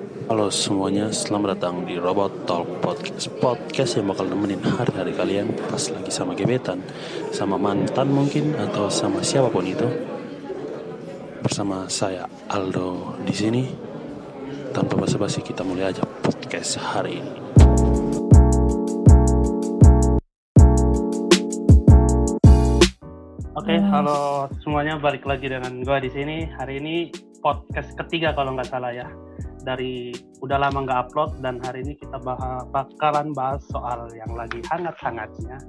Halo semuanya, selamat datang di Robot Talk Podcast Podcast yang bakal nemenin hari-hari kalian pas lagi sama gebetan Sama mantan mungkin atau sama siapa pun itu. Bersama saya Aldo di sini. Tanpa basa-basi kita mulai aja podcast hari ini. Oke, halo. semuanya. Balik lagi dengan gua di sini. Hari ini podcast ketiga kalau nggak salah ya. Dari udah lama nggak upload dan hari ini kita bah bakalan bahas soal yang lagi hangat-hangatnya,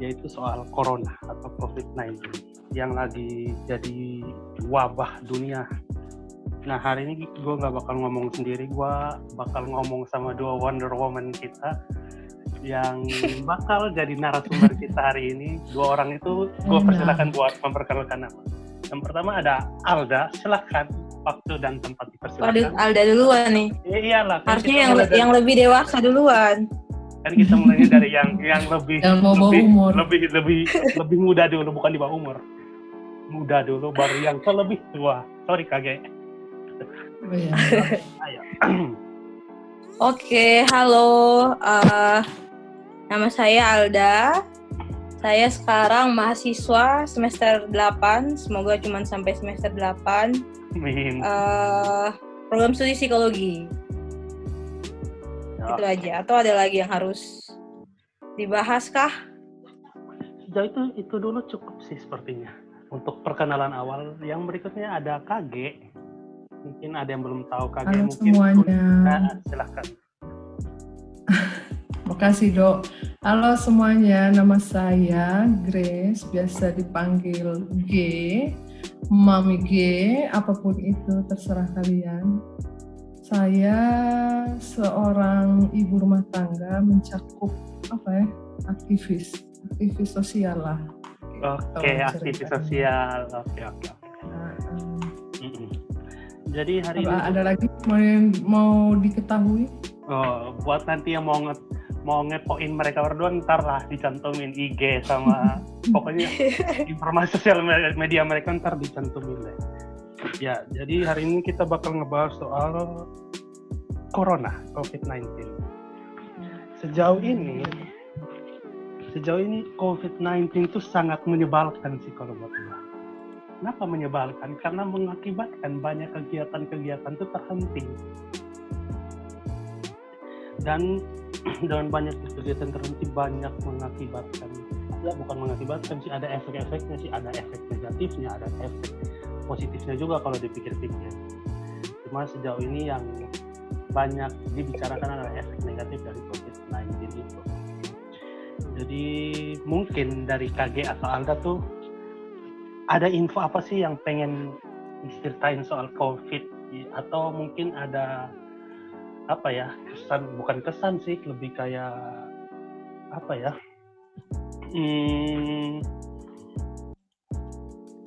yaitu soal corona atau COVID-19 yang lagi jadi wabah dunia. Nah hari ini gue nggak bakal ngomong sendiri, gue bakal ngomong sama dua Wonder Woman kita yang bakal jadi narasumber kita hari ini. Dua orang itu gue persilakan buat memperkenalkan nama. Yang pertama ada Alda, silakan waktu dan tempat dipersilakan. Alda duluan nih. Ya, iyalah, kan Harusnya yang mulai dari, yang lebih dewasa duluan. kan kita mulainya dari yang yang lebih Yang mau lebih, umur. lebih lebih lebih muda dulu, bukan di bawah umur. Muda dulu, baru yang ke lebih tua. Sorry kage. Oh, iya. Ayo. Oke, halo. eh, nama saya Alda. Saya sekarang mahasiswa semester 8. Semoga cuma sampai semester 8. Min. Eh, program studi psikologi. Ya. Itu aja. Atau ada lagi yang harus dibahas kah? Sejauh itu itu dulu cukup sih sepertinya. Untuk perkenalan awal, yang berikutnya ada KG. Mungkin ada yang belum tahu KG Halo mungkin. semuanya. Nah, silahkan. Makasih dok. Halo semuanya, nama saya Grace, biasa dipanggil G, Mami G, apa pun itu terserah kalian. Saya seorang ibu rumah tangga mencakup apa ya, aktivis, aktivis sosial lah. Oke, Kalau aktivis sosial. Oke, oke. oke. Nah, eh, Mm-mm. Jadi hari apa ini ada lagi mau mau diketahui? oh, buat nanti yang mau nge mau ngepoin mereka berdua ntar lah dicantumin IG sama pokoknya informasi sosial me- media mereka ntar dicantumin deh. Ya, jadi hari ini kita bakal ngebahas soal corona COVID-19. Sejauh ini sejauh ini COVID-19 itu sangat menyebalkan sih kalau buat gua. Kenapa menyebalkan? Karena mengakibatkan banyak kegiatan-kegiatan itu terhenti. Dan dengan banyak kegiatan terhenti banyak mengakibatkan. Ya bukan mengakibatkan sih ada efek-efeknya sih ada efek negatifnya ada efek positifnya juga kalau dipikir-pikir. Cuma sejauh ini yang banyak dibicarakan adalah efek negatif dari COVID-19 itu. Jadi mungkin dari KG atau Alda tuh ada info apa sih yang pengen diceritain soal COVID? Atau mungkin ada apa ya kesan bukan kesan sih lebih kayak apa ya hmm,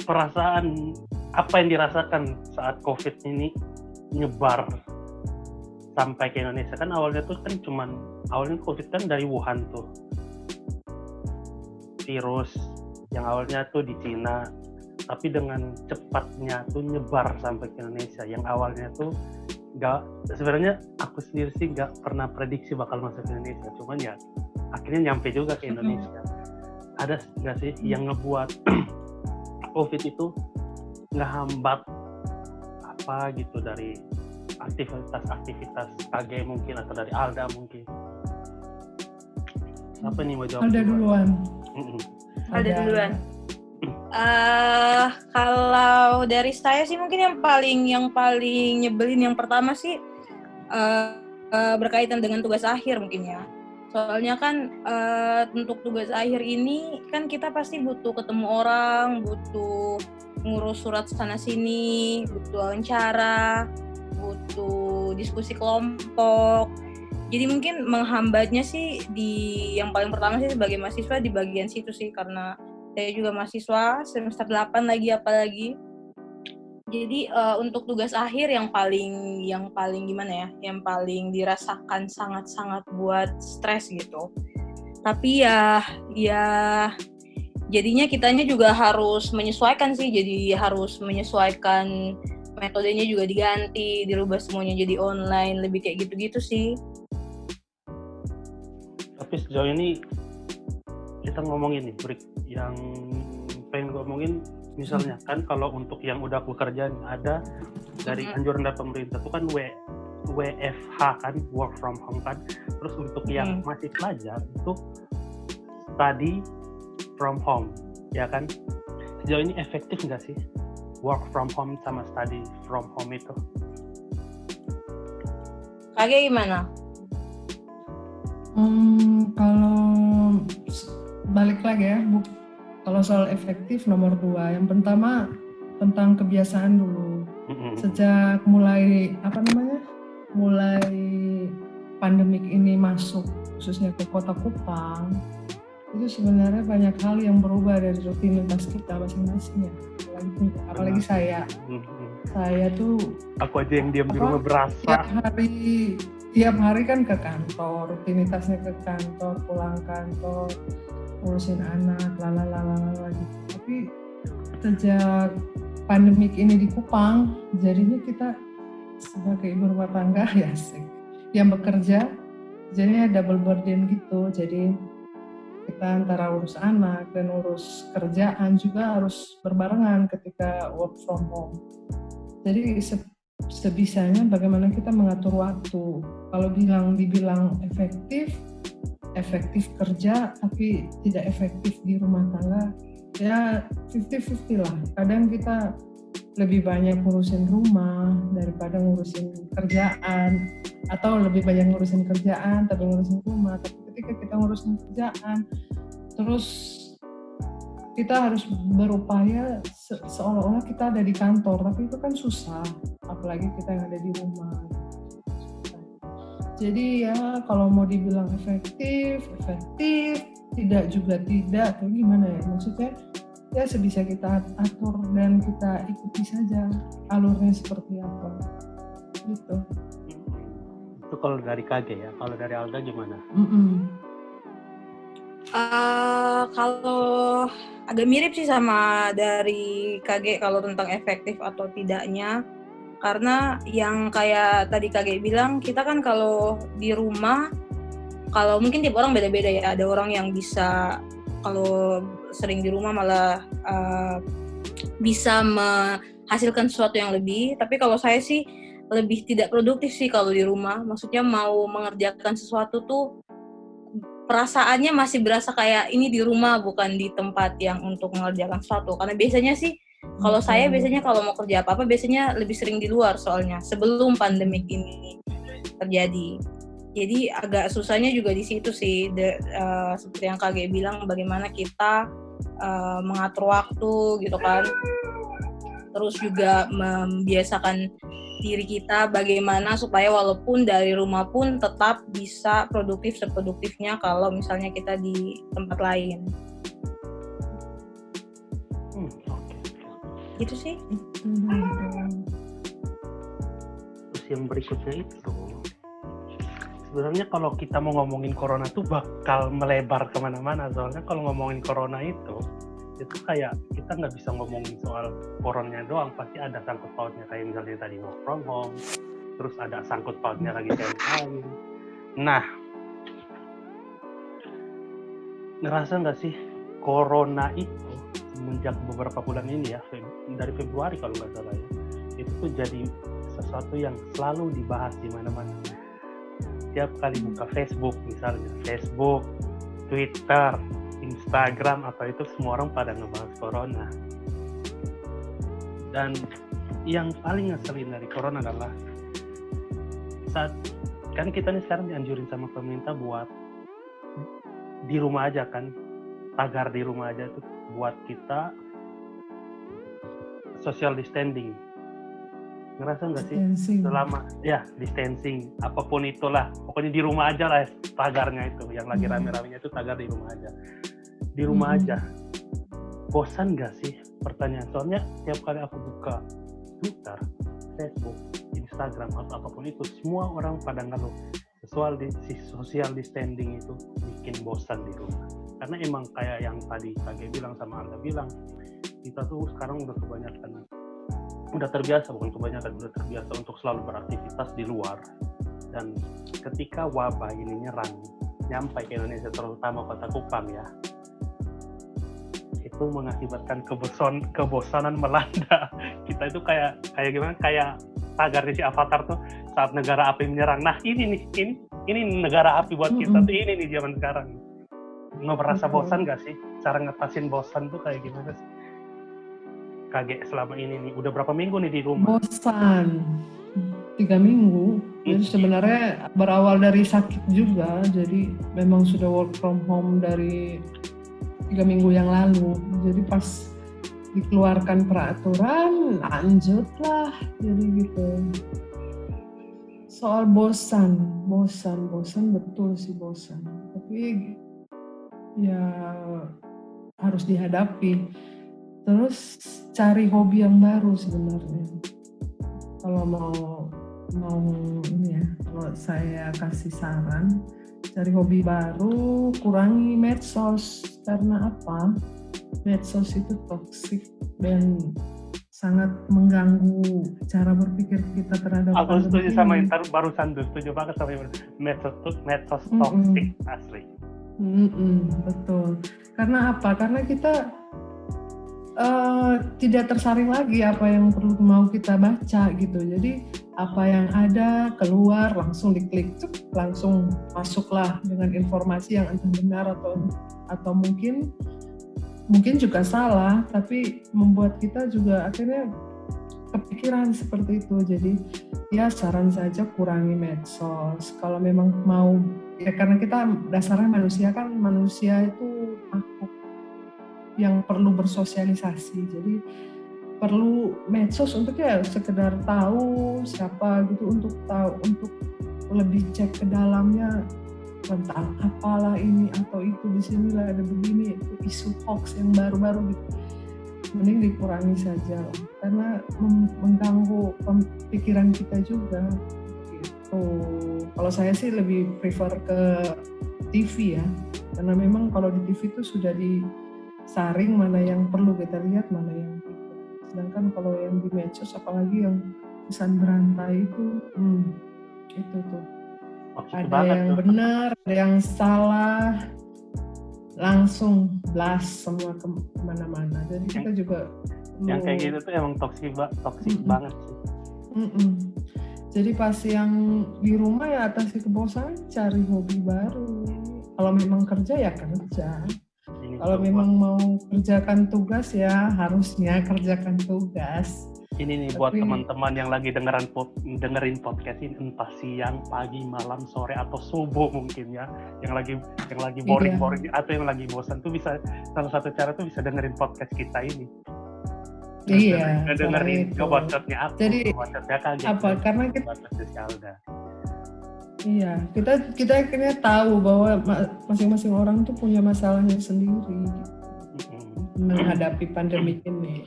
perasaan apa yang dirasakan saat covid ini nyebar sampai ke Indonesia. Kan awalnya tuh kan cuman awalnya covid kan dari Wuhan tuh. Virus yang awalnya tuh di Cina tapi dengan cepatnya tuh nyebar sampai ke Indonesia. Yang awalnya tuh nggak sebenarnya aku sendiri sih nggak pernah prediksi bakal masuk ke Indonesia. Cuman ya akhirnya nyampe juga ke Indonesia. Ada nggak sih yang ngebuat covid itu ngehambat apa gitu dari aktivitas-aktivitas KG mungkin atau dari Alda mungkin. Siapa nih mau jawab? Alda duluan. Mm-mm. Alda. duluan. Eh kalau dari saya sih mungkin yang paling yang paling nyebelin yang pertama sih eh eh, berkaitan dengan tugas akhir mungkin ya. Soalnya kan eh, untuk tugas akhir ini kan kita pasti butuh ketemu orang, butuh ngurus surat sana sini, butuh wawancara, butuh diskusi kelompok. Jadi mungkin menghambatnya sih di yang paling pertama sih sebagai mahasiswa di bagian situ sih karena saya juga mahasiswa semester 8 lagi apalagi jadi eh, untuk tugas akhir yang paling yang paling gimana ya yang paling dirasakan sangat-sangat buat stres gitu tapi ya ya jadinya kitanya juga harus menyesuaikan sih jadi harus menyesuaikan metodenya juga diganti, dirubah semuanya jadi online, lebih kayak gitu-gitu sih. Tapi sejauh ini kita ngomongin nih, break yang pengen gue ngomongin misalnya kan kalau untuk yang udah bekerja ada dari anjuran dari pemerintah itu kan W WFH kan work from home kan terus untuk yang Mhm. masih pelajar itu study from home ya kan sejauh ini efektif nggak sih work from home sama study from home itu Kage gimana? Hmm, kalau balik lagi ya, Bu. Kalau soal efektif nomor dua, yang pertama tentang kebiasaan dulu. Sejak mulai apa namanya, mulai pandemik ini masuk khususnya ke kota Kupang, itu sebenarnya banyak hal yang berubah dari rutinitas kita masing-masing ya. Apalagi, apalagi saya, saya tuh aku aja yang diam di rumah berasa. tiap hari tiap hari kan ke kantor rutinitasnya ke kantor pulang kantor ngurusin anak lalalala gitu. Tapi sejak pandemik ini di Kupang jadinya kita sebagai ibu rumah tangga ya sih yang bekerja jadinya double burden gitu. Jadi kita antara urus anak dan urus kerjaan juga harus berbarengan ketika work from home. Jadi se- sebisanya bagaimana kita mengatur waktu. Kalau bilang dibilang efektif, efektif kerja tapi tidak efektif di rumah tangga, ya 50-50 lah. Kadang kita lebih banyak ngurusin rumah daripada ngurusin kerjaan atau lebih banyak ngurusin kerjaan tapi ngurusin rumah tapi ketika kita ngurusin kerjaan terus kita harus berupaya se- seolah-olah kita ada di kantor tapi itu kan susah apalagi kita yang ada di rumah jadi ya kalau mau dibilang efektif efektif tidak juga tidak atau gimana ya? Maksudnya ya sebisa kita atur dan kita ikuti saja alurnya seperti apa. Gitu. Itu kalau dari KG ya kalau dari Alda gimana? Mm-mm. Eh, kalau agak mirip sih sama dari KG kalau tentang efektif atau tidaknya karena yang kayak tadi KG bilang kita kan kalau di rumah kalau mungkin tiap orang beda-beda ya. Ada orang yang bisa kalau sering di rumah malah eh, bisa menghasilkan sesuatu yang lebih. Tapi kalau saya sih lebih tidak produktif sih kalau di rumah. Maksudnya mau mengerjakan sesuatu tuh perasaannya masih berasa kayak ini di rumah bukan di tempat yang untuk mengerjakan sesuatu. Karena biasanya sih kalau saya Betul. biasanya kalau mau kerja apa apa biasanya lebih sering di luar soalnya sebelum pandemik ini terjadi. Jadi agak susahnya juga di situ sih De- eh, seperti yang KG bilang bagaimana kita eh, mengatur waktu gitu kan. Terus juga membiasakan diri kita bagaimana supaya walaupun dari rumah pun tetap bisa produktif seproduktifnya kalau misalnya kita di tempat lain gitu sih. Mhm. terus yang berikutnya itu sebenarnya kalau kita mau ngomongin corona tuh bakal melebar ke mana-mana. Soalnya kalau ngomongin corona itu itu kayak kita nggak bisa ngomongin soal coronanya doang. Pasti ada sangkut pautnya. Kayak misalnya tadi work from home terus ada sangkut pautnya lagi kayak lain. Nah ngerasa nggak sih corona itu semenjak beberapa bulan ini ya dari Februari kalau nggak salah ya itu tuh jadi sesuatu yang selalu dibahas di mana-mana. Tiap kali buka Facebook misalnya, Facebook, Twitter, Instagram atau itu semua orang pada ngebahas corona. Dan yang paling ngeselin dari corona adalah saat kan kita nih sekarang dianjurin sama pemerintah buat di rumah aja kan, tagar di rumah aja tuh buat kita social distancing. Ngerasa nggak sih? Selama ya distancing. Apa pun itulah. Pokoknya di rumah aja lah tagarnya itu. Yang lagi Hmm. rame-ramenya itu tagar di rumah aja. Di rumah Hmm. aja. Bosan nggak sih? Pertanyaan. Soalnya tiap kali aku buka Twitter Facebook Instagram atau apa pun itu semua orang pada ngeluh. Soal di si social distancing itu bikin bosan di rumah karena emang kayak yang tadi Kage bilang sama Alda bilang kita tuh sekarang udah kebanyakan udah terbiasa bukan kebanyakan udah terbiasa untuk selalu beraktivitas di luar. Dan ketika wabah ini nyerang nyampe ke Indonesia terutama kota Kupang ya itu mengakibatkan kebosan kebosanan melanda. Kita itu kayak kayak gimana kayak tagar di si Avatar tuh saat negara api menyerang. Nah ini nih ini ini negara api buat kita tuh ini nih zaman sekarang nggak merasa bosan gak sih? Cara ngatasin bosan tuh kayak gimana sih? Kaget selama ini nih. Udah berapa minggu nih di rumah? Bosan. Tiga minggu. Jadi sebenarnya berawal dari sakit juga. Jadi memang sudah work from home dari tiga minggu yang lalu. Jadi pas dikeluarkan peraturan lanjutlah. Jadi gitu. Soal bosan. Bosan bosan. Betul sih bosan. Tapi ya harus dihadapi. Terus cari hobi yang baru sebenarnya. Kalau mau mau ini ya kalau saya kasih saran cari hobi baru kurangi medsos. Karena apa? Medsos itu toksik dan sangat mengganggu cara berpikir kita terhadap aku setuju sama yang barusan tuh setuju banget sama yang medsos medsos Mm-mm. toxic asli Mm-mm, betul. Karena apa? Karena kita eh, tidak tersaring lagi apa yang perlu mau kita baca gitu. Jadi apa yang ada keluar langsung diklik, cuk, langsung masuklah dengan informasi yang entah benar atau atau mungkin mungkin juga salah, tapi membuat kita juga akhirnya kepikiran seperti itu. Jadi ya saran saja kurangi medsos. Kalau memang mau ya karena kita dasarnya manusia kan manusia itu makhluk yang perlu bersosialisasi. Jadi perlu medsos untuk ya sekedar tahu siapa gitu untuk tahu untuk lebih cek ke dalamnya tentang apalah ini atau itu di sini lah ada begini itu isu hoax yang baru-baru gitu mending dikurangi saja. Lah. karena mengganggu pikiran kita juga gitu. Kalau saya sih lebih prefer ke TV ya. Karena memang kalau di TV itu sudah disaring mana yang perlu kita lihat mana yang tidak. Sedangkan kalau yang di medsos apalagi yang pesan berantai itu hmm, itu tuh. Toxic ada yang tuh. benar ada yang salah langsung blast semua ke mana-mana jadi kita juga yang perlu- kayak gitu tuh emang toxic ba toxic Mm-mm. banget sih Mm-mm. Jadi pas yang di rumah ya atasi kebosanan cari hobi baru. Kalau memang kerja ya kerja. Kalau memang mau kerjakan tugas ya harusnya kerjakan tugas. Ini nih buat teman-teman yang lagi dengeran pod- dengerin podcast ini entah siang pagi malam sore atau subuh mungkin ya. Yang lagi yang lagi boring boring atau yang lagi bosan tuh bisa salah satu cara tuh bisa dengerin podcast kita ini. Iya, dengerin itu. ngebacotnya aku Jadi, ya ngebacotnya kaget Apa? Karena kita iya kita kita akhirnya tahu bahwa ma- masing-masing orang tuh punya masalahnya sendiri. Gitu, menghadapi pandemi ini.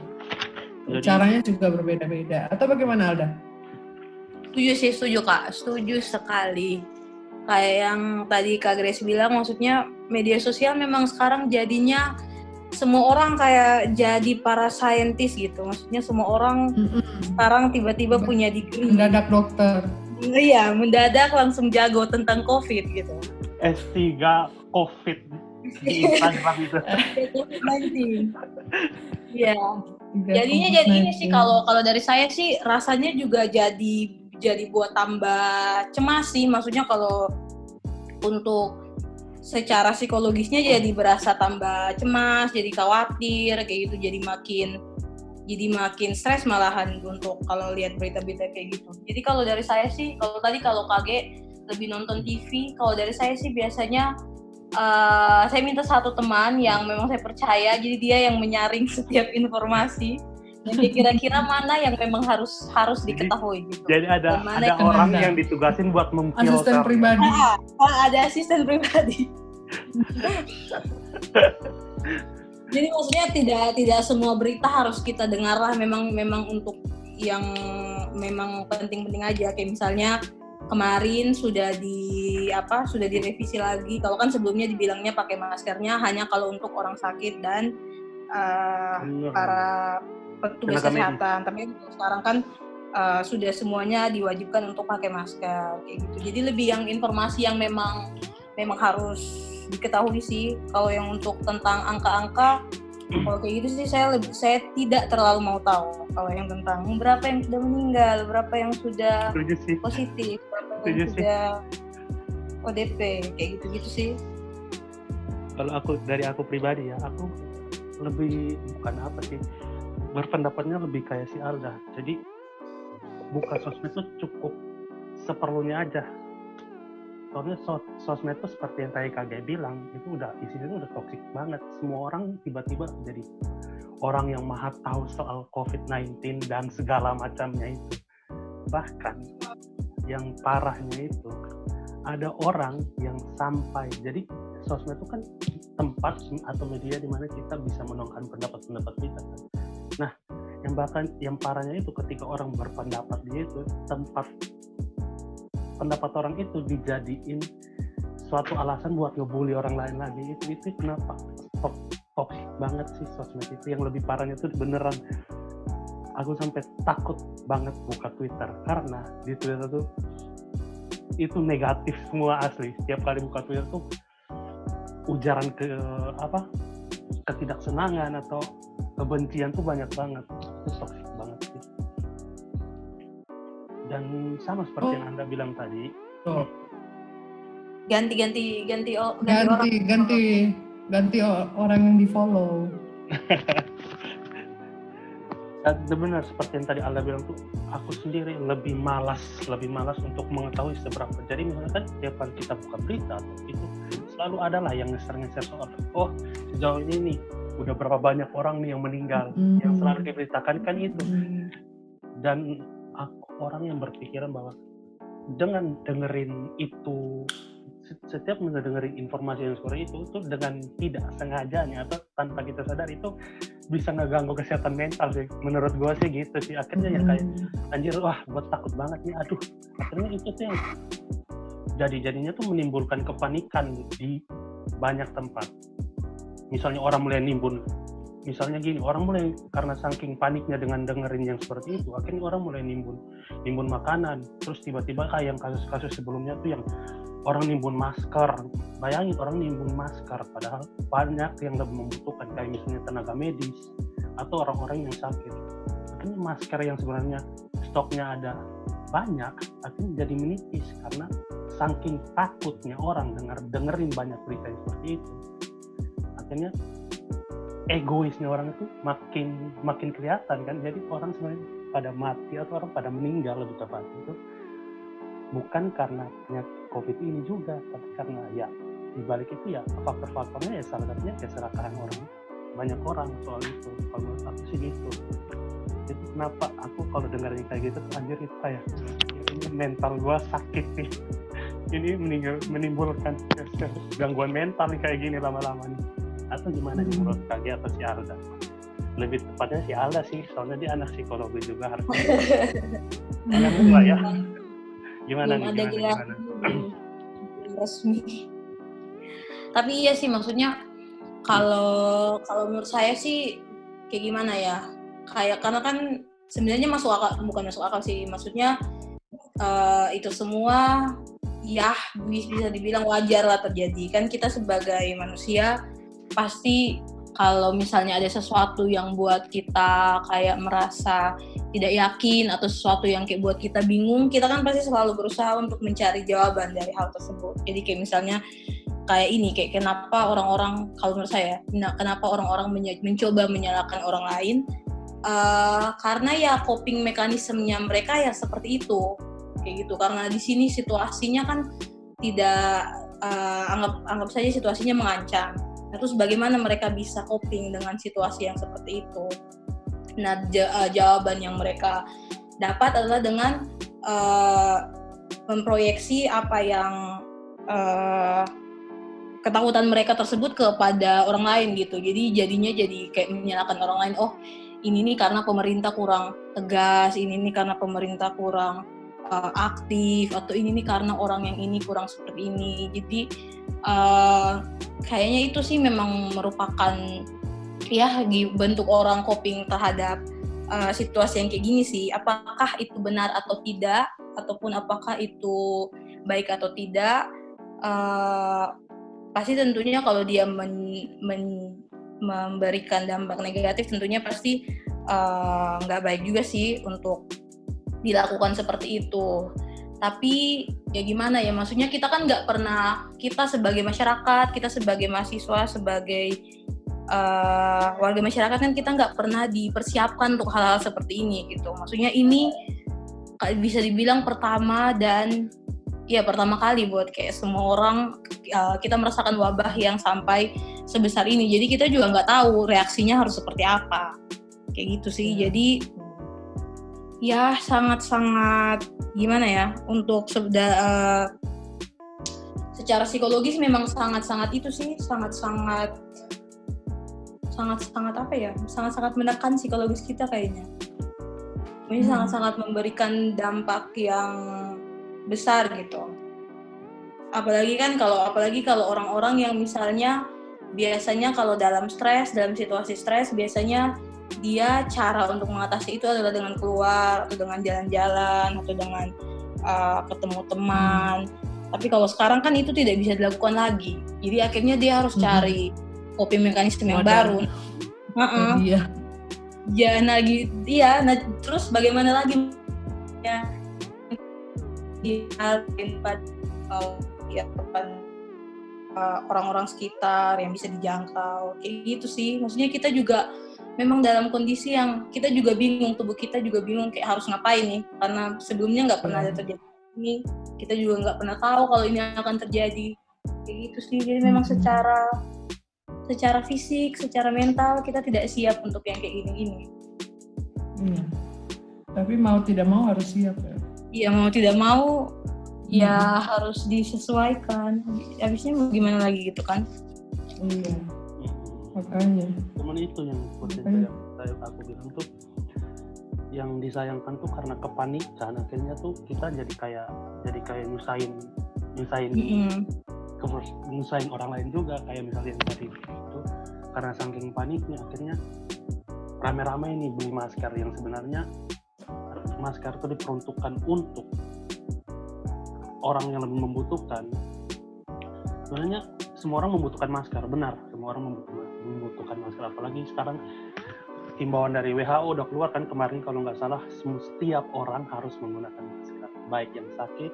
Jadi- Caranya juga berbeda-beda. Atau bagaimana Alda? Setuju sih, setuju Kak. Setuju sekali. Kayak yang tadi Kak Grace bilang, maksudnya media sosial memang sekarang jadinya semua orang kayak jadi para saintis gitu. Maksudnya semua orang Mm-mm. sekarang tiba-tiba punya degree. Mendadak dokter. Iya, mendadak langsung jago tentang COVID gitu. S3 COVID di Instagram itu COVID-19. Iya. Jadinya jadi ini COVID-19. sih kalau kalau dari saya sih rasanya juga jadi jadi buat tambah cemas sih. Maksudnya kalau untuk secara psikologisnya jadi berasa tambah cemas, jadi khawatir kayak gitu, jadi makin jadi makin stres malahan untuk kalau lihat berita-berita kayak gitu. Jadi kalau dari saya sih, kalau tadi kalau KG lebih nonton TV, kalau dari saya sih biasanya eh, saya minta satu teman yang memang saya percaya, jadi dia yang menyaring setiap informasi dan dia kira-kira mana yang memang harus harus Jadi- diketahui gitu. jadi ada Mana ada yang orang yang ditugasin buat memfilter asisten pribadi. Ah, ah, ada asisten pribadi. Jadi maksudnya tidak tidak semua berita harus kita dengar lah memang memang untuk yang memang penting-penting aja kayak misalnya kemarin sudah di apa sudah direvisi lagi kalau kan sebelumnya dibilangnya pakai maskernya hanya kalau untuk orang sakit dan Bener. para petugas medis. kesehatan. Tapi sekarang kan uh, sudah semuanya diwajibkan untuk pakai masker kayak gitu. Jadi lebih yang informasi yang memang memang harus diketahui sih. Kalau yang untuk tentang angka-angka kalau kayak gitu sih saya lebih saya tidak terlalu mau tahu kalau yang tentang berapa yang sudah meninggal, berapa yang sudah positif, berapa Setuju yang sih. sudah ODP kayak gitu-gitu sih. Kalau aku dari aku pribadi ya, aku lebih bukan apa sih berpendapatnya lebih kayak si Alda. Jadi buka sosmed itu cukup seperlunya aja. Soalnya sos sosmed itu seperti yang tadi KG bilang, itu udah isinya itu udah toksik banget. Semua orang tiba-tiba jadi orang yang maha tahu soal COVID-19 dan segala macamnya itu. Bahkan yang parahnya itu ada orang yang sampai jadi sosmed itu kan tempat atau media di mana kita bisa menuangkan pendapat-pendapat kita kan. Nah, yang bahkan yang parahnya itu ketika orang berpendapat di itu tempat pendapat orang itu dijadiin suatu alasan buat ngebully orang lain lagi. Itu itu kenapa? Toxic banget sih sosmed itu. Yang lebih parahnya itu beneran. Aku sampai takut banget buka Twitter. Karena di Twitter tuh itu negatif semua asli. Setiap kali buka Twitter tuh ujaran ke apa ketidaksenangan atau kebencian tuh banyak banget. Itu toxic dan sama seperti yang anda bilang tadi Ganti-ganti ganti o- ganti orang. ganti ganti ganti o- orang yang di follow. dan benar seperti yang tadi Anda bilang tuh aku sendiri lebih malas lebih malas untuk mengetahui seberapa jadi misalkan tiap kali kita buka berita atau itu selalu adalah yang ngeser-ngeser soal oh sejauh ini nih udah berapa banyak orang nih yang meninggal Hmm. yang selalu diberitakan kan itu Hmm. dan orang yang berpikiran bahwa dengan dengerin itu se- setiap mendengarin informasi yang seperti itu itu dengan tidak sengajanya atau tanpa kita sadar itu bisa ngeganggu kesehatan mental sih. Menurut gua sih gitu sih. Akhirnya ya kayak anjir wah gua takut banget nih aduh. Akhirnya itu tuh yang jadi jadinya tuh menimbulkan kepanikan di banyak tempat. Misalnya orang mulai nimbun misalnya gini orang mulai karena saking paniknya dengan dengerin yang seperti itu akhirnya orang mulai nimbun nimbun makanan. Terus tiba-tiba kayak yang kasus-kasus sebelumnya tuh yang orang nimbun masker. Bayangin orang nimbun masker padahal banyak yang lebih membutuhkan kayak misalnya tenaga medis atau orang-orang yang sakit. Akhirnya masker yang sebenarnya stoknya ada banyak akhirnya jadi menipis karena saking takutnya orang dengar dengerin banyak berita yang seperti itu. Akhirnya egoisnya orang itu makin makin kelihatan kan. Jadi orang sebenarnya pada mati atau orang pada meninggal lebih tepat itu bukan karena penyakit covid ini juga tapi karena ya di balik itu ya faktor-faktornya ya salah satunya keserakahan orang. Banyak orang soal itu kalau menurut aku sih gitu. Jadi kenapa aku kalau dengarnya kayak gitu anjir itu kayak ini mental gua sakit nih. Ini menimbulkan gangguan mental nih kayak gini lama-lama nih atau gimana nih Hmm. menurut Kagi atau si Alda lebih tepatnya si Alda sih soalnya dia anak psikologi juga harusnya anak gua ya gimana belum nih ada gimana, gimana? belum resmi. Tapi iya sih maksudnya kalau kalau menurut saya sih kayak gimana ya? Kayak karena kan sebenarnya masuk akal bukan masuk akal sih, maksudnya eh, itu semua ya bis- bisa dibilang wajar lah terjadi. Kan kita sebagai manusia pasti kalau misalnya ada sesuatu yang buat kita kayak merasa tidak yakin atau sesuatu yang kayak buat kita bingung, kita kan pasti selalu berusaha untuk mencari jawaban dari hal tersebut. Jadi kayak misalnya kayak ini, kayak kenapa orang-orang, kalau menurut saya, nah, kenapa orang-orang mencoba menyalahkan orang lain, Eh, karena ya coping mekanismenya mereka ya seperti itu, kayak gitu. Karena di sini situasinya kan tidak eh, anggap anggap saja situasinya mengancam. Nah, terus bagaimana mereka bisa coping dengan situasi yang seperti itu? Nah, eh, jawaban yang mereka dapat adalah dengan eh, memproyeksi apa yang eh, ketakutan mereka tersebut kepada orang lain gitu. Jadi jadinya jadi kayak menyalahkan orang lain. Oh, ini nih karena pemerintah kurang tegas, ini nih karena pemerintah kurang eh, aktif, atau ini nih karena orang yang ini kurang seperti ini. Jadi eh, kayaknya itu sih memang merupakan ya bentuk orang coping terhadap uh, situasi yang kayak gini sih. Apakah itu benar atau tidak, ataupun apakah itu baik atau tidak? Uh, pasti tentunya kalau dia men, men, memberikan dampak negatif, tentunya pasti uh, nggak uh, baik juga sih untuk dilakukan seperti itu. Tapi ya gimana ya, maksudnya kita kan nggak pernah kita sebagai masyarakat, kita sebagai mahasiswa, sebagai uh, warga masyarakat kan kita nggak pernah dipersiapkan untuk hal-hal seperti ini gitu. Maksudnya ini bisa dibilang pertama dan ya pertama kali buat kayak semua orang uh, kita merasakan wabah yang sampai sebesar ini. Jadi kita juga nggak tahu reaksinya harus seperti apa. Kayak gitu sih. Ya. Jadi ya sangat-sangat gimana ya untuk sudah uh, secara psikologis memang sangat-sangat itu sih sangat-sangat sangat-sangat apa ya sangat-sangat menekan psikologis kita kayaknya ini hmm. sangat-sangat memberikan dampak yang besar gitu apalagi kan kalau apalagi kalau orang-orang yang misalnya biasanya kalau dalam stres dalam situasi stres biasanya dia cara untuk mengatasi itu adalah dengan keluar atau dengan jalan-jalan atau dengan uh, ketemu teman tapi kalau sekarang kan itu tidak bisa dilakukan lagi jadi akhirnya dia harus hmm. cari coping mekanisme yang baru. Uh -uh. Iya. Ya, nah gitu, iya. Nah, terus bagaimana lagi ya uh, ya orang-orang sekitar yang bisa dijangkau kayak gitu sih maksudnya kita juga memang dalam kondisi yang kita juga bingung tubuh kita juga bingung kayak harus ngapain nih karena sebelumnya nggak pernah ada iya. terjadi ini kita juga nggak pernah tahu kalau ini akan terjadi kayak gitu sih jadi memang hmm. secara secara fisik, secara mental kita tidak siap untuk yang kayak gini-gini. Hmm. Tapi mau tidak mau harus siap ya. Iya mau tidak mau ya hmm. harus disesuaikan. Habisnya mau gimana lagi gitu kan? Iya. Makanya. Cuman itu yang potensi yang aku bilang tuh yang disayangkan tuh karena kepanikan akhirnya tuh kita jadi kayak jadi kayak nyusahin nyusahin mm -hmm nyusahin orang lain juga. Kayak misalnya yang tadi itu karena saking paniknya akhirnya rame-rame ini beli masker yang sebenarnya masker itu diperuntukkan untuk orang yang lebih membutuhkan sebenarnya semua orang membutuhkan masker benar. Semua orang membutuhkan, membutuhkan masker. Apalagi sekarang himbauan dari WHO udah keluar kan kemarin kalau nggak salah setiap orang harus menggunakan masker. Baik yang sakit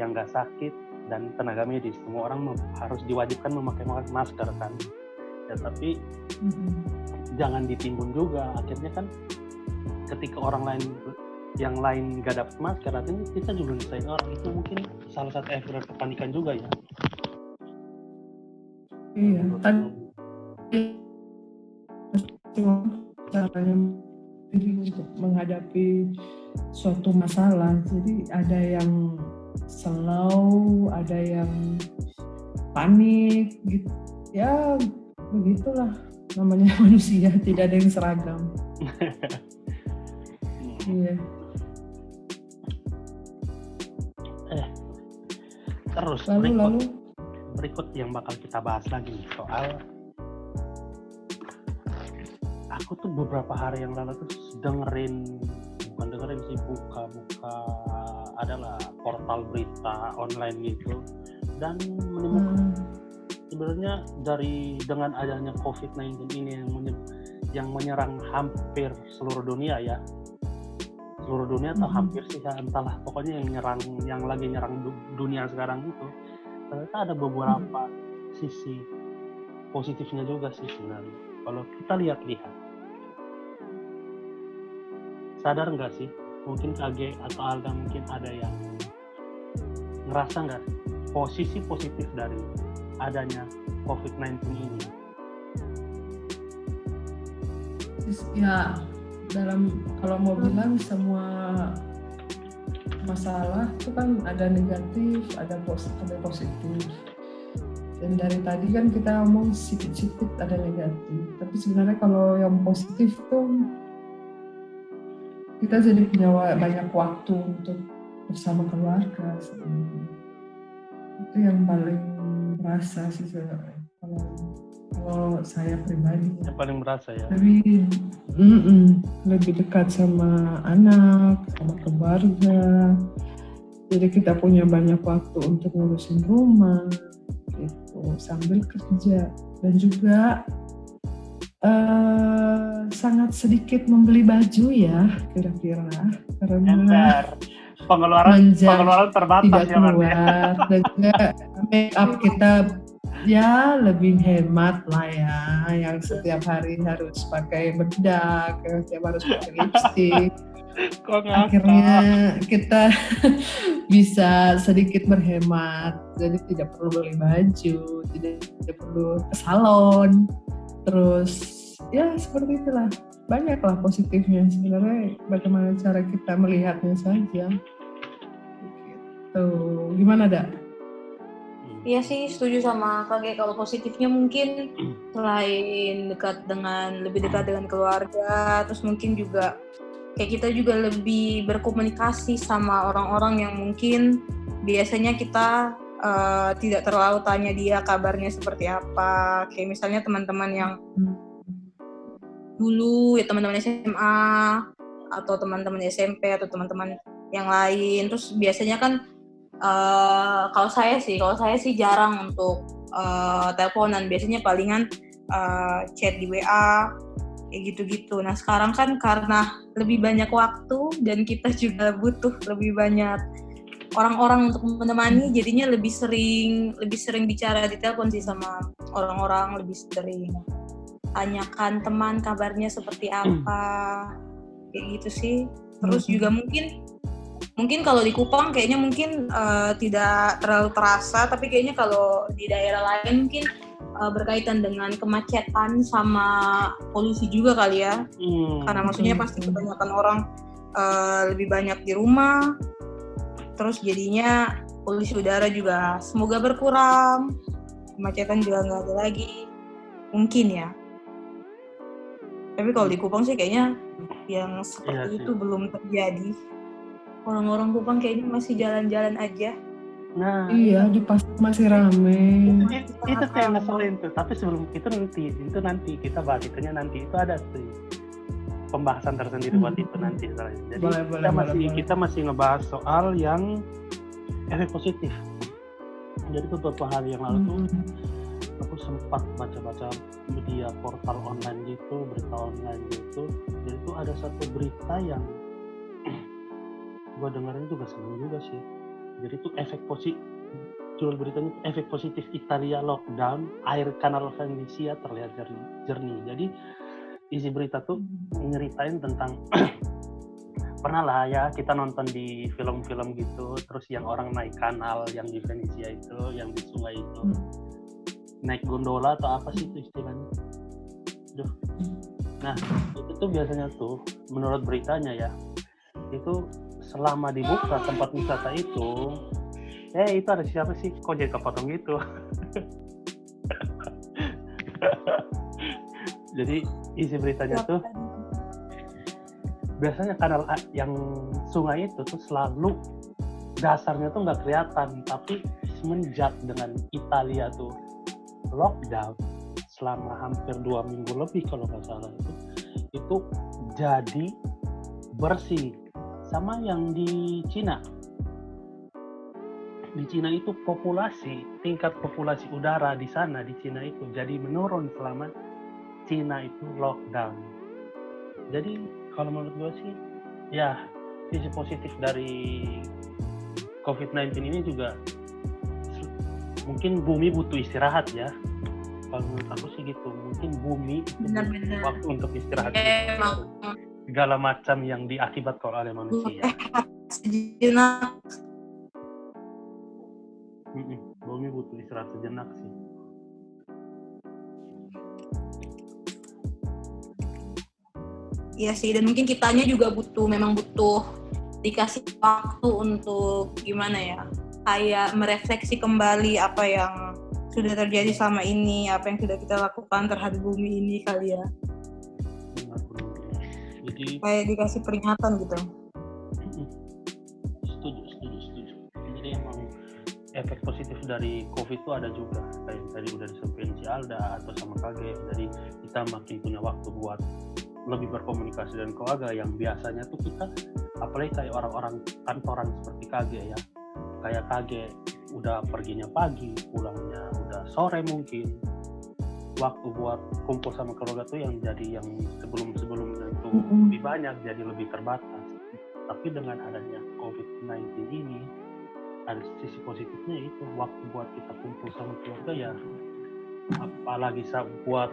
yang nggak sakit dan tenaga medis. Semua orang harus diwajibkan memakai masker kan. Ya tapi mm-hmm. jangan ditimbun juga. Akhirnya kan ketika orang lain yang lain gak dapat masker artinya kita juga nyusahin orang. Itu mungkin salah satu efek kepanikan juga ya iya kan caranya untuk menghadapi suatu masalah jadi ada yang slow, ada yang panik gitu. Ya begitulah namanya manusia, tidak ada yang seragam. iya. Eh, terus lalu, lalu berikut yang bakal kita bahas lagi soal aku tuh beberapa hari yang lalu tuh dengerin bukan dengerin sih buka-buka adalah portal berita online gitu dan menemukan hmm. sebenarnya dari dengan adanya COVID-19 ini yang yang menyerang hampir seluruh dunia ya seluruh dunia atau hmm. hampir sih ya, entahlah pokoknya yang nyerang yang lagi nyerang dunia sekarang itu ternyata ada beberapa sisi positifnya juga sih sebenarnya. Kalau kita lihat-lihat. Sadar nggak sih? Mungkin KG atau Alda mungkin ada yang ngerasa nggak posisi positif dari adanya COVID-19 ini? Ya, dalam kalau mau bilang semua masalah itu kan ada negatif, ada positif, ada positif. Dan dari tadi kan kita ngomong sedikit-sedikit ada negatif. Tapi sebenarnya kalau yang positif tuh kita jadi punya banyak waktu untuk bersama keluarga sebenarnya. itu yang paling merasa sih kalau kalau kalau saya pribadi ya. Yang paling berasa ya. lebih mm-mm, lebih dekat sama anak sama keluarga jadi kita punya banyak waktu untuk ngurusin rumah gitu sambil kerja dan juga eh, sangat sedikit membeli baju ya kira-kira karena Ember. Pengeluaran pengeluaran terbatas tidak ya Bang. keluar dan juga make up kita ya lebih hemat lah ya yang setiap hari harus pakai bedak yang setiap harus pakai lipstick. Kok akhirnya kita bisa sedikit berhemat jadi tidak perlu beli baju tidak, tidak perlu ke salon. Terus ya seperti itulah. Banyaklah positifnya sebenarnya bagaimana cara kita melihatnya saja. Gitu. Gimana dak Iya sih, setuju sama Kage. Kalau positifnya mungkin selain dekat dengan lebih dekat dengan keluarga, terus mungkin juga kayak kita juga lebih berkomunikasi sama orang-orang yang mungkin biasanya kita eh, tidak terlalu tanya dia kabarnya seperti apa. Kayak misalnya teman-teman yang dulu ya teman-teman SMA atau teman-teman SMP atau teman-teman yang lain. Terus biasanya kan eh, kalau saya sih, kalau saya sih jarang untuk eh, teleponan. Biasanya palingan eh, chat di WA kayak gitu-gitu. Nah sekarang kan karena lebih banyak waktu dan kita juga butuh lebih banyak orang-orang untuk menemani, jadinya lebih sering lebih sering bicara di telepon sih sama orang-orang, lebih sering tanyakan teman kabarnya seperti apa, kayak gitu sih. Terus Mhm. juga mungkin mungkin kalau di Kupang kayaknya mungkin eh, tidak terlalu terasa, tapi kayaknya kalau di daerah lain mungkin eh, berkaitan dengan kemacetan sama polusi juga kali ya. Hmm. Karena maksudnya Hmm. pasti kebanyakan orang eh, lebih banyak di rumah, terus jadinya polusi udara juga semoga berkurang, kemacetan juga nggak ada lagi, mungkin ya. Tapi kalau di Kupang sih kayaknya yang seperti sih. itu belum terjadi. Orang-orang Kupang kayaknya masih jalan-jalan aja. Nah, iya di pasar masih rame itu, itu tuh yang ngeselin tuh. Tapi sebelum itu nanti, itu nanti kita bahas itunya nanti. Itu ada tuh pembahasan tersendiri buat Hmm. itu nanti. Jadi Boleh, kita boleh, masih boleh, kita masih ngebahas soal yang efek positif. Jadi beberapa hari yang lalu tuh Mm-mm. aku sempat baca-baca media portal online gitu, berita online gitu. Jadi tuh ada satu berita yang gua dengarnya juga seneng juga sih. Jadi tuh efek positif judul beritanya tuh, efek positif Italia lockdown, air kanal Venesia terlihat jernih. jernih. Jadi isi berita tuh nyeritain tentang pernah lah ya kita nonton di film-film gitu terus yang orang naik kanal yang di Venesia itu yang di sungai itu Hmm. naik gondola atau apa sih itu istilahnya Duh. nah itu tuh biasanya tuh menurut beritanya ya itu selama dibuka tempat wisata itu eh itu ada siapa sih? Kok jadi kepotong gitu? Jadi isi beritanya tuh biasanya kanal yang sungai itu tuh selalu dasarnya tuh nggak kelihatan tapi semenjak dengan Italia tuh lockdown selama hampir dua minggu lebih kalau nggak salah itu itu jadi bersih sama yang di Cina. Di Cina itu populasi tingkat populasi udara di sana di Cina itu jadi menurun selama Cina itu lockdown. Jadi kalau menurut gue sih ya sisi positif dari COVID-19 ini juga mungkin bumi butuh istirahat ya. Kalau menurut aku sih gitu mungkin bumi itu butuh Benar-benar. waktu untuk istirahat. Emang segala macam yang diakibatkan oleh manusia. Sejenak. Mm-mm, bumi butuh istirahat sejenak sih. Iya sih, dan mungkin kitanya juga butuh, memang butuh dikasih waktu untuk gimana ya, kayak merefleksi kembali apa yang sudah terjadi selama ini, apa yang sudah kita lakukan terhadap bumi ini kali ya. Jadi kayak dikasih peringatan gitu. Setuju setuju setuju. Jadi emang efek positif dari COVID itu ada juga. Kayak tadi udah disampaikan si Alda atau sama Kage jadi kita makin punya waktu buat lebih berkomunikasi dengan keluarga yang biasanya tuh kita apalagi kayak orang-orang kantoran seperti Kage ya. Kayak Kage udah perginya pagi pulangnya udah sore mungkin waktu buat kumpul sama keluarga tuh yang jadi yang sebelum-sebelumnya itu Mm-mm. lebih banyak jadi lebih terbatas tapi dengan adanya COVID-19 ini ada sisi positifnya itu waktu buat kita kumpul sama keluarga ya apalagi sa- buat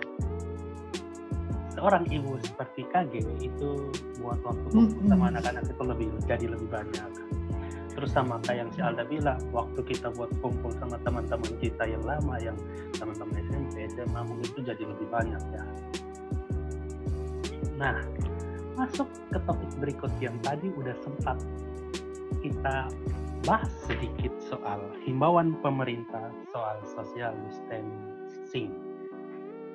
seorang ibu seperti KG itu buat waktu kumpul Mm-mm. sama anak-anak itu lebih jadi lebih banyak terus sama kayak yang si Alda bilang waktu kita buat kumpul sama teman-teman kita yang lama yang teman-teman SMP SMA mungkin itu jadi lebih banyak ya. Nah masuk ke topik berikut yang tadi udah sempat kita bahas sedikit soal himbauan pemerintah soal social distancing.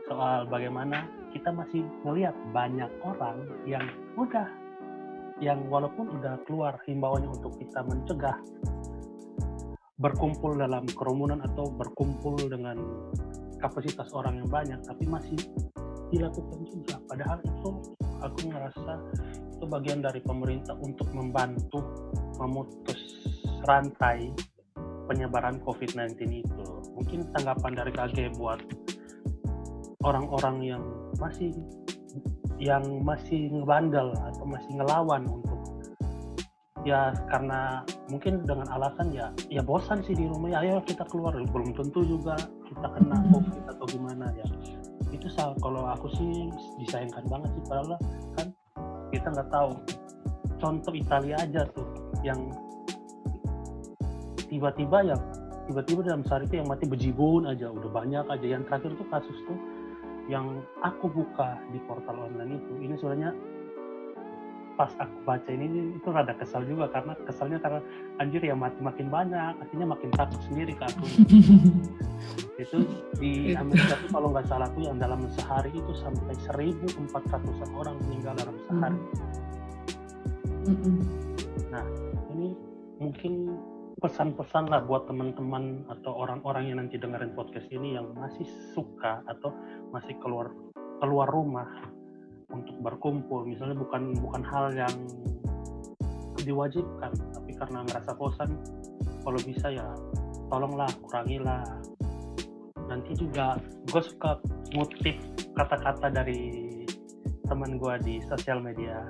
Soal bagaimana kita masih melihat banyak orang yang udah yang walaupun udah keluar himbauannya untuk kita mencegah berkumpul dalam kerumunan atau berkumpul dengan kapasitas orang yang banyak tapi masih dilakukan juga. Padahal itu aku ngerasa itu bagian dari pemerintah untuk membantu memutus rantai penyebaran COVID-19 itu. Mungkin tanggapan dari KG buat orang-orang yang masih yang masih ngebandel atau masih ngelawan untuk ya karena mungkin dengan alasan ya ya bosan sih di rumah. Ya ayo kita keluar. Belum tentu juga kita kena covid atau gimana ya. Itu sal kalau aku sih disayangkan banget sih padahal kan kita nggak tahu. Contoh Italia aja tuh yang tiba-tiba ya tiba-tiba dalam sehari itu yang mati bejibun aja udah banyak aja. Yang terakhir tuh kasus tuh yang aku buka di portal online itu ini sebenarnya pas aku baca ini itu rada kesal juga karena kesalnya karena anjir ya mati makin banyak akhirnya makin takut sendiri ke aku itu di Itu. Amerika tuh kalau nggak salah tuh yang dalam sehari itu sampai 1.400 orang meninggal dalam sehari Mm-mm. ini mungkin pesan-pesan lah buat teman-teman atau orang-orang yang nanti dengerin podcast ini yang masih suka atau masih keluar keluar rumah untuk berkumpul. Misalnya bukan bukan hal yang diwajibkan tapi karena ngerasa bosan kalau bisa ya tolonglah kurangilah. Nanti juga gue suka ngutip kata-kata dari teman gue di sosial media.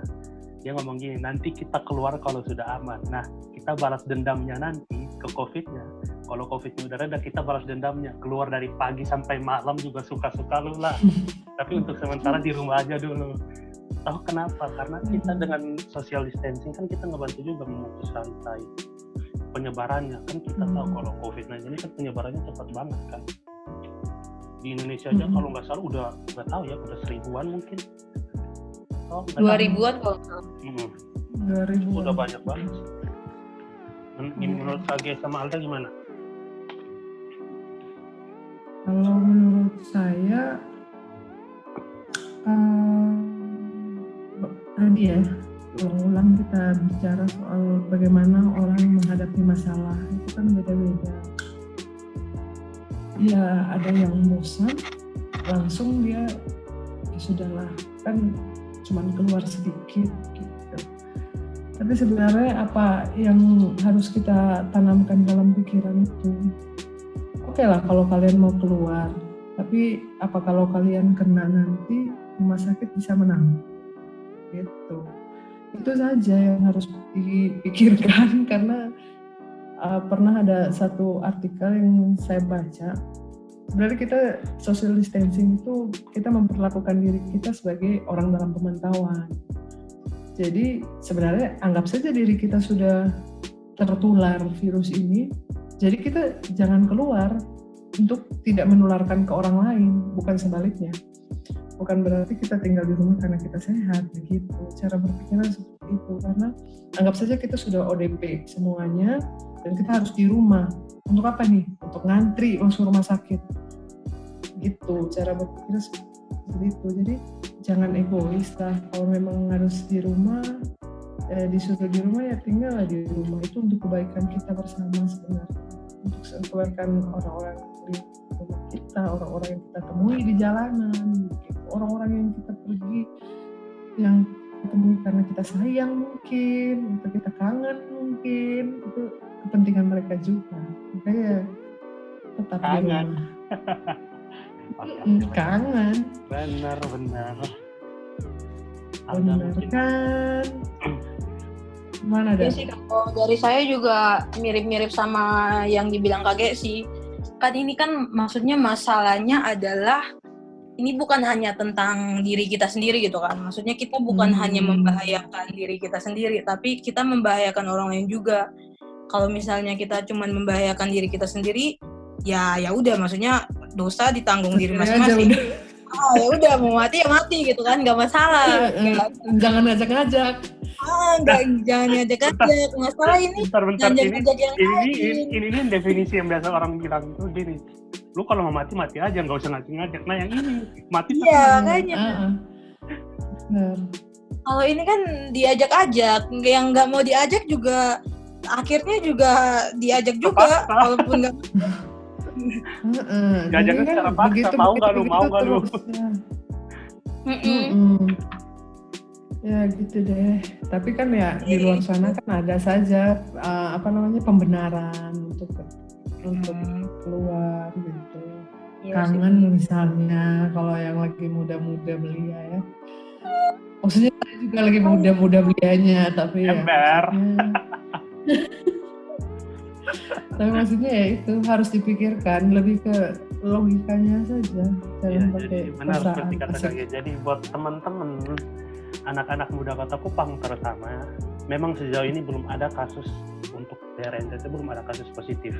Dia ngomong gini nanti kita keluar kalau sudah aman. Nah kita balas dendamnya nanti ke covidnya. Kalau covidnya udah reda kita balas dendamnya. Keluar dari pagi sampai malam juga suka-suka lu lah tapi untuk sementara di rumah aja dulu tahu kenapa karena kita dengan social distancing kan kita ngebantu juga memutus rantai penyebarannya kan kita tahu Hmm. kalau covid-19 ini kan penyebarannya cepat banget kan di Indonesia aja Hmm. kalau nggak salah udah nggak tahu ya udah seribuan mungkin oh, Dua ribuan kalau. 2000 udah banyak banget. Men- Hmm. menurut KG sama Alda gimana? Kalau menurut saya tadi ya ulang-ulang kita bicara soal bagaimana orang menghadapi masalah itu kan beda-beda. Ya ada yang bosan langsung dia ya sudahlah kan cuman keluar sedikit gitu. Tapi sebenarnya apa yang harus kita tanamkan dalam pikiran itu? Oke lah kalau kalian mau keluar, tapi apa kalau kalian kena nanti rumah sakit bisa menang? Gitu. Itu saja yang harus dipikirkan karena uh, pernah ada satu artikel yang saya baca. Sebenarnya kita social distancing itu kita memperlakukan diri kita sebagai orang dalam pemantauan. Jadi sebenarnya anggap saja diri kita sudah tertular virus ini, jadi kita jangan keluar untuk tidak menularkan ke orang lain, bukan sebaliknya. Bukan berarti kita tinggal di rumah karena kita sehat, begitu. Cara berpikirnya seperti itu, karena anggap saja kita sudah ODP semuanya, dan kita harus di rumah. Untuk apa nih? Untuk ngantri masuk rumah sakit. Gitu, cara berpikirnya seperti itu. Jadi jangan egois lah. Kalau memang harus di rumah, eh, disuruh di rumah ya tinggallah di rumah. Itu untuk kebaikan kita bersama sebenarnya untuk mengeluarkan orang-orang kita, orang-orang yang kita temui di jalanan, gitu. orang-orang yang kita pergi yang kita temui karena kita sayang mungkin, atau kita kangen mungkin, itu kepentingan mereka juga. Makanya tetap di Kangen. rumah. Oke, Mm, oke, Kangen, benar benar ada benar kan? Mana ada? Iya sih kalau dari saya juga mirip-mirip sama yang dibilang kakek sih. Kan ini kan maksudnya masalahnya adalah ini bukan hanya tentang diri kita sendiri gitu kan. Maksudnya kita bukan Hmm. hanya membahayakan diri kita sendiri, tapi kita membahayakan orang lain juga. Kalau misalnya kita cuman membahayakan diri kita sendiri, ya ya udah maksudnya dosa ditanggung diri masing-masing. Udah. Ah, ya udah mau mati ya mati gitu kan, nggak masalah. Eh, Nggak- Jangan ngajak-ngajak. ah, nggak jangan ngajak-ngajak. Masalah ini bentar bentar ini ngajak-ngajak yang ini lain. ini, ini, ini definisi yang biasa orang bilang tuh gini lu kalau mau mati mati aja nggak usah ngajak-ngajak nah yang ini mati Iya, makanya. ah, ah. Benar. Kalau ini kan diajak-ajak, yang nggak mau diajak juga akhirnya juga diajak juga, Terpaksa. walaupun nggak. Ngajaknya jadi secara paksa, begitu- mau nggak lu, mau nggak lu? ya. Mm-mm. Mm-mm. Ya gitu deh. Tapi kan ya di luar sana kan ada saja uh, apa namanya pembenaran untuk untuk Hmm, keluar gitu. sih. Kangen misalnya kalau yang lagi muda-muda belia ya. Maksudnya saya juga lagi muda-muda belianya tapi ya. Ember. tapi maksudnya ya itu harus dipikirkan lebih ke logikanya saja Ya, jangan jadi pakai benar perasaan seperti kata. Jadi buat teman-teman anak-anak muda kota Kupang terutama, memang sejauh ini belum ada kasus untuk daerah NTT belum ada kasus positif,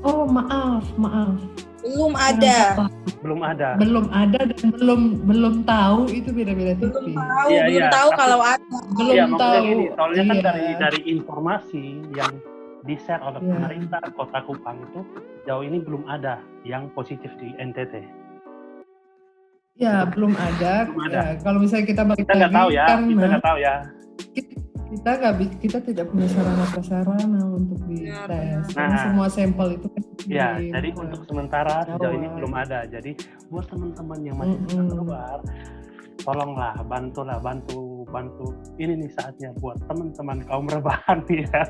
Oh maaf maaf. Belum ada, belum ada. belum ada dan belum belum tahu itu beda-beda belum tipis. tahu, Iya, belum iya, tahu tapi- kalau ada. Belum Iya, maksudnya tahu. gini, soalnya kan Iya. dari dari informasi yang di-share oleh Iya. pemerintah Kota Kupang itu jauh ini belum ada yang positif di NTT. Ya belum ada. Belum ada. Ya, kalau misalnya kita balik Kita nggak lagi tahu ya, kita nggak tahu ya. kita nggak kita tidak punya sarana prasarana untuk dites. Karena Nah. semua sampel itu kan Ya, jadi untuk sementara sejauh ini belum ada. Jadi buat teman-teman yang masih bisa Mm-mm. keluar, tolonglah bantulah bantu bantu. Ini nih saatnya buat teman-teman kaum rebahan nih ya,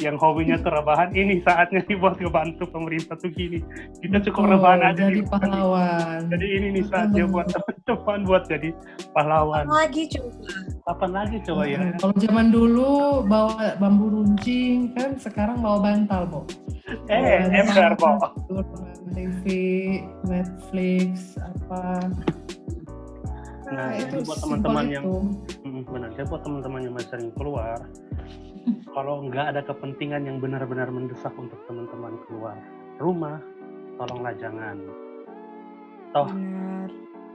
yang hobinya tuh rebahan. Ini saatnya nih buat ngebantu pemerintah tuh gini. Kita cukup Betul, rebahan aja jadi nih. pahlawan. Jadi ini nih saatnya buat teman-teman buat jadi pahlawan. Lagi coba. Kapan lagi coba ya? Kalau zaman dulu bawa bambu runcing kan sekarang bawa bantal, Bo. Eh, ember, Bo. TV, Netflix, apa. Nah, itu itu buat teman-teman yang itu. Mm, benar. Jadi buat teman-teman yang masih sering keluar, kalau nggak ada kepentingan yang benar-benar mendesak untuk teman-teman keluar rumah, tolonglah jangan. Toh Benar.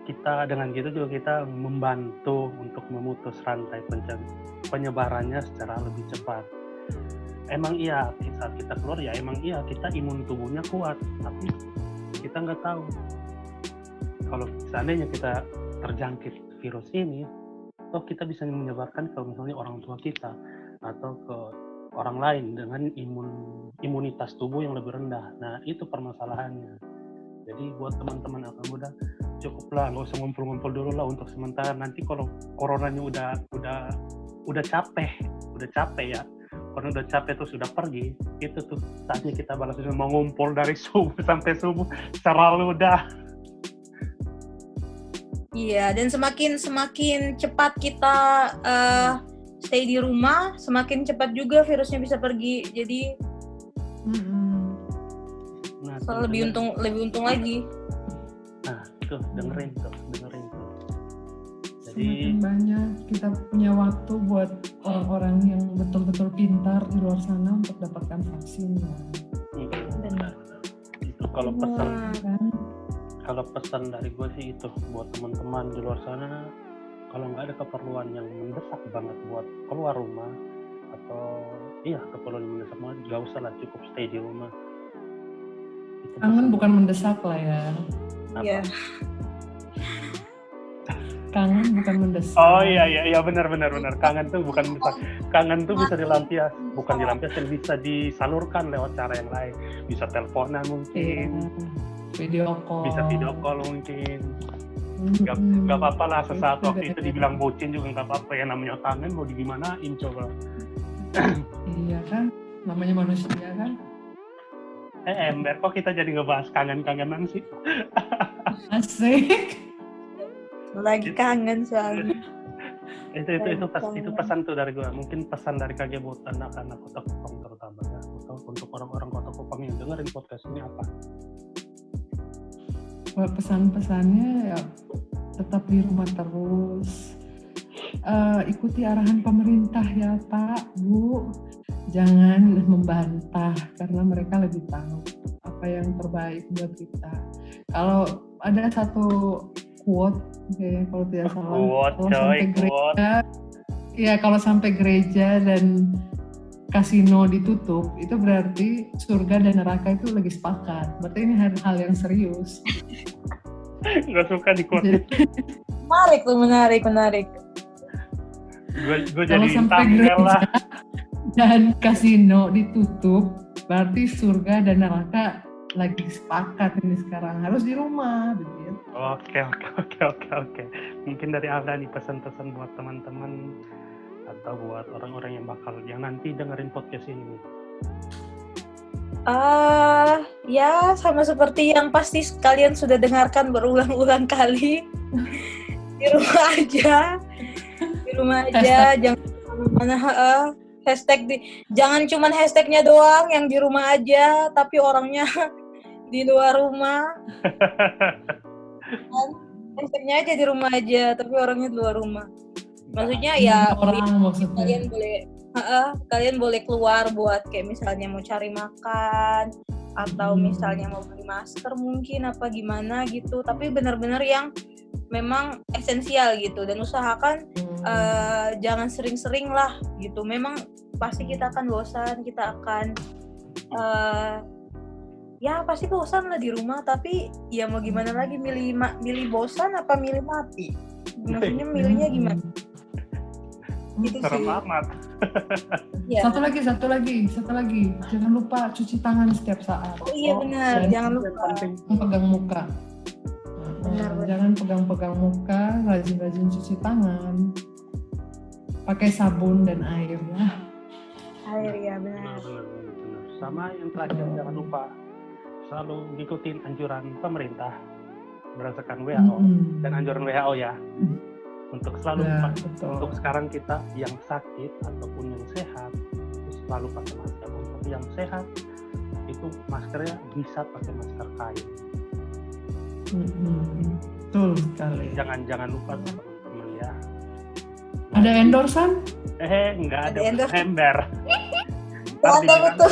kita dengan gitu juga kita membantu untuk memutus rantai penyebarannya secara lebih cepat. Emang iya saat kita keluar ya emang iya kita imun tubuhnya kuat, tapi kita nggak tahu kalau seandainya kita terjangkit virus ini, toh kita bisa menyebarkan ke misalnya orang tua kita atau ke orang lain dengan imun imunitas tubuh yang lebih rendah. Nah itu permasalahannya. Jadi buat teman-teman anak muda cukuplah nggak usah ngumpul-ngumpul dulu lah untuk sementara nanti kalau coronanya udah udah udah capek udah capek ya kalau udah capek tuh sudah pergi itu tuh saatnya kita balas mau ngumpul dari subuh sampai subuh selalu udah Iya, dan semakin semakin cepat kita eh, stay di rumah, semakin cepat juga virusnya bisa pergi. Jadi Mm-mm. nah, so, lebih denger- untung lebih untung lagi. nah tuh dengerin tuh dengerin tuh jadi Semakin banyak kita punya waktu buat orang-orang yang betul-betul pintar di luar sana untuk dapatkan vaksin. mm, benar, benar. itu kalau pesan Wah. Kalau pesan dari gue sih itu buat teman-teman di luar sana kalau nggak ada keperluan yang mendesak banget buat keluar rumah atau iya keperluan yang mendesak banget nggak usah lah cukup stay di rumah Itu Kangen pesan. bukan mendesak lah ya. Iya. kangen bukan mendesak. Oh iya iya iya benar benar benar. Kangen tuh bukan bisa kangen tuh bisa dilampias, bukan dilampiaskan bisa disalurkan lewat cara yang lain. Bisa teleponan Iya. mungkin, Video call. bisa video call mungkin. Gak, Mm-mm. gak apa-apa lah sesaat Itu waktu itu beda. dibilang bocin juga gak apa-apa ya namanya kangen mau digimanain coba. Iya kan, namanya manusia kan. Eh ember kok kita jadi ngebahas kangen-kangenan sih? Asik. Lagi kangen soalnya. itu itu itu pas itu pesan tuh dari gua mungkin pesan dari KG buat anak-anak kota Kupang terutama ya untuk untuk orang-orang kota Kupang yang dengerin podcast ini apa pesan-pesannya ya tetap di rumah terus. Eh, ikuti arahan pemerintah ya Pak, Bu. Jangan membantah karena mereka lebih tahu apa yang terbaik buat kita. Kalau ada satu quote, ya, kalau tidak salah, Quote, kalau coy, sampai quote. gereja, ya kalau sampai gereja dan kasino ditutup, itu berarti surga dan neraka itu lagi sepakat. Berarti ini hal-hal yang serius. nggak suka di Menarik tuh, menarik, menarik. gue jadi sampai gereja lah dan kasino ditutup, berarti surga dan neraka lagi sepakat ini sekarang harus di rumah, begitu. oke oke oke oke oke mungkin dari Alda nih pesan-pesan buat teman-teman atau buat orang-orang yang bakal yang nanti dengerin podcast ini. Ah, ya sama seperti yang pasti kalian sudah dengarkan berulang-ulang kali. Di rumah aja. Di rumah aja, jangan ke mana-mana. heeh. Hashtag di, jangan cuman hashtagnya doang yang di rumah aja, tapi orangnya di luar rumah. Kan? Hashtagnya aja di rumah aja, tapi orangnya di luar rumah. Maksudnya ya orang maksudnya. kalian boleh Heeh, kalian boleh keluar buat kayak misalnya mau cari makan atau Hmm. misalnya mau beli masker mungkin apa gimana gitu. Tapi benar-benar yang memang esensial gitu. Dan usahakan Hmm. eh, jangan sering-sering lah gitu. Memang pasti kita akan bosan kita akan eh, ya pasti bosan lah di rumah. Tapi ya mau gimana lagi milih milih bosan apa milih mati? Maksudnya milihnya gimana gitu serem sih amat ya. Satu lagi, satu lagi, satu lagi. Jangan lupa cuci tangan setiap saat. Oh iya benar, dan jangan lupa. penting pegang muka. Benar, benar. Jangan pegang-pegang muka, rajin-rajin cuci tangan. Pakai sabun dan air ya. Air ya benar benar. benar benar sama yang terakhir jangan lupa selalu ngikutin anjuran pemerintah berdasarkan WHO Mm-mm. dan anjuran WHO ya untuk selalu Ya, pa- betul. untuk sekarang kita yang sakit ataupun yang sehat itu selalu pakai masker untuk yang sehat itu maskernya bisa pakai masker kain Mm-mm. Betul sekali. jangan jangan lupa tuh teman-teman ya Ada endorsan? eh nggak ada, Ada ember betul,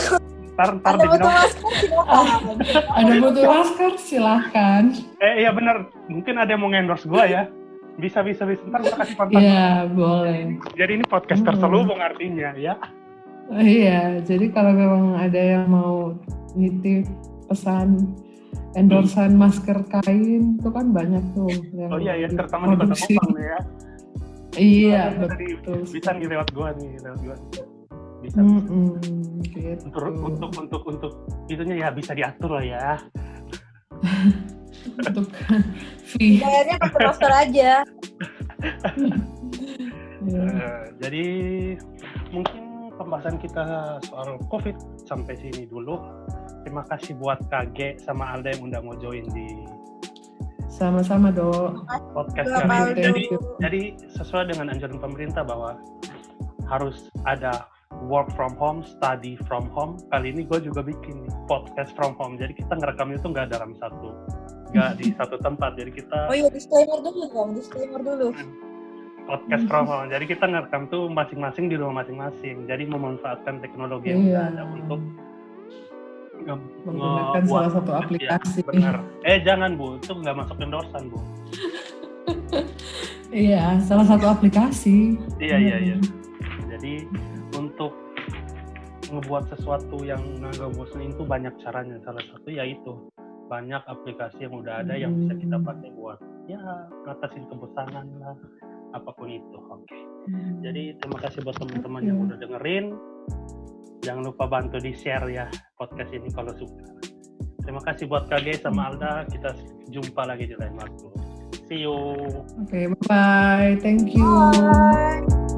ntar ntar betul dibilang masker silakan. Ada butuh masker? Silahkan. eh iya benar mungkin ada yang mau endorse gua ya bisa bisa bisa ntar gua kasih kontak Iya, boleh. jadi ini podcast Hmm. terselubung artinya ya Iya, jadi kalau memang ada yang mau nitip pesan endorsan masker kain itu kan banyak tuh yang oh iya ya terutama di kota. Kupang ya Iya, Bisa di- betul. bisa nih lewat gua nih lewat gua bisa Mm-mm, gitu. untuk untuk untuk untuk itunya ya bisa diatur lah ya Untuk fee. Bayarnya pakai masker aja. Ya. Eh, jadi mungkin pembahasan kita soal covid sampai sini dulu terima kasih buat KG sama Alda yang udah mau join di Sama-sama dong. podcast kali ini jadi jadi sesuai dengan anjuran pemerintah bahwa harus ada work from home, study from home. Kali ini gue juga bikin nih, podcast from home. Jadi kita ngerekamnya tuh nggak dalam satu, nggak di satu tempat. Jadi kita Oh iya disclaimer dulu dong, disclaimer dulu. podcast from home. Jadi kita ngerekam tuh masing-masing di rumah masing-masing. Jadi memanfaatkan teknologi yang Iya. udah ada untuk Menggunakan salah satu Iya, aplikasi. benar. Eh jangan bu, itu nggak masuk endorsan bu. Iya, salah satu aplikasi. Iya iya iya. Hmm. Jadi untuk ngebuat sesuatu yang nggak bosan itu banyak caranya. Salah satu yaitu banyak aplikasi yang udah ada yang bisa kita Hmm. pakai buat ya ngatasin kebosanan lah apa pun itu oke Hmm. jadi terima kasih buat teman-teman yang udah dengerin jangan lupa bantu di share ya podcast ini kalau suka terima kasih buat KG sama Alda kita jumpa lagi di lain waktu see you Oke, bye bye. Thank you. Bye.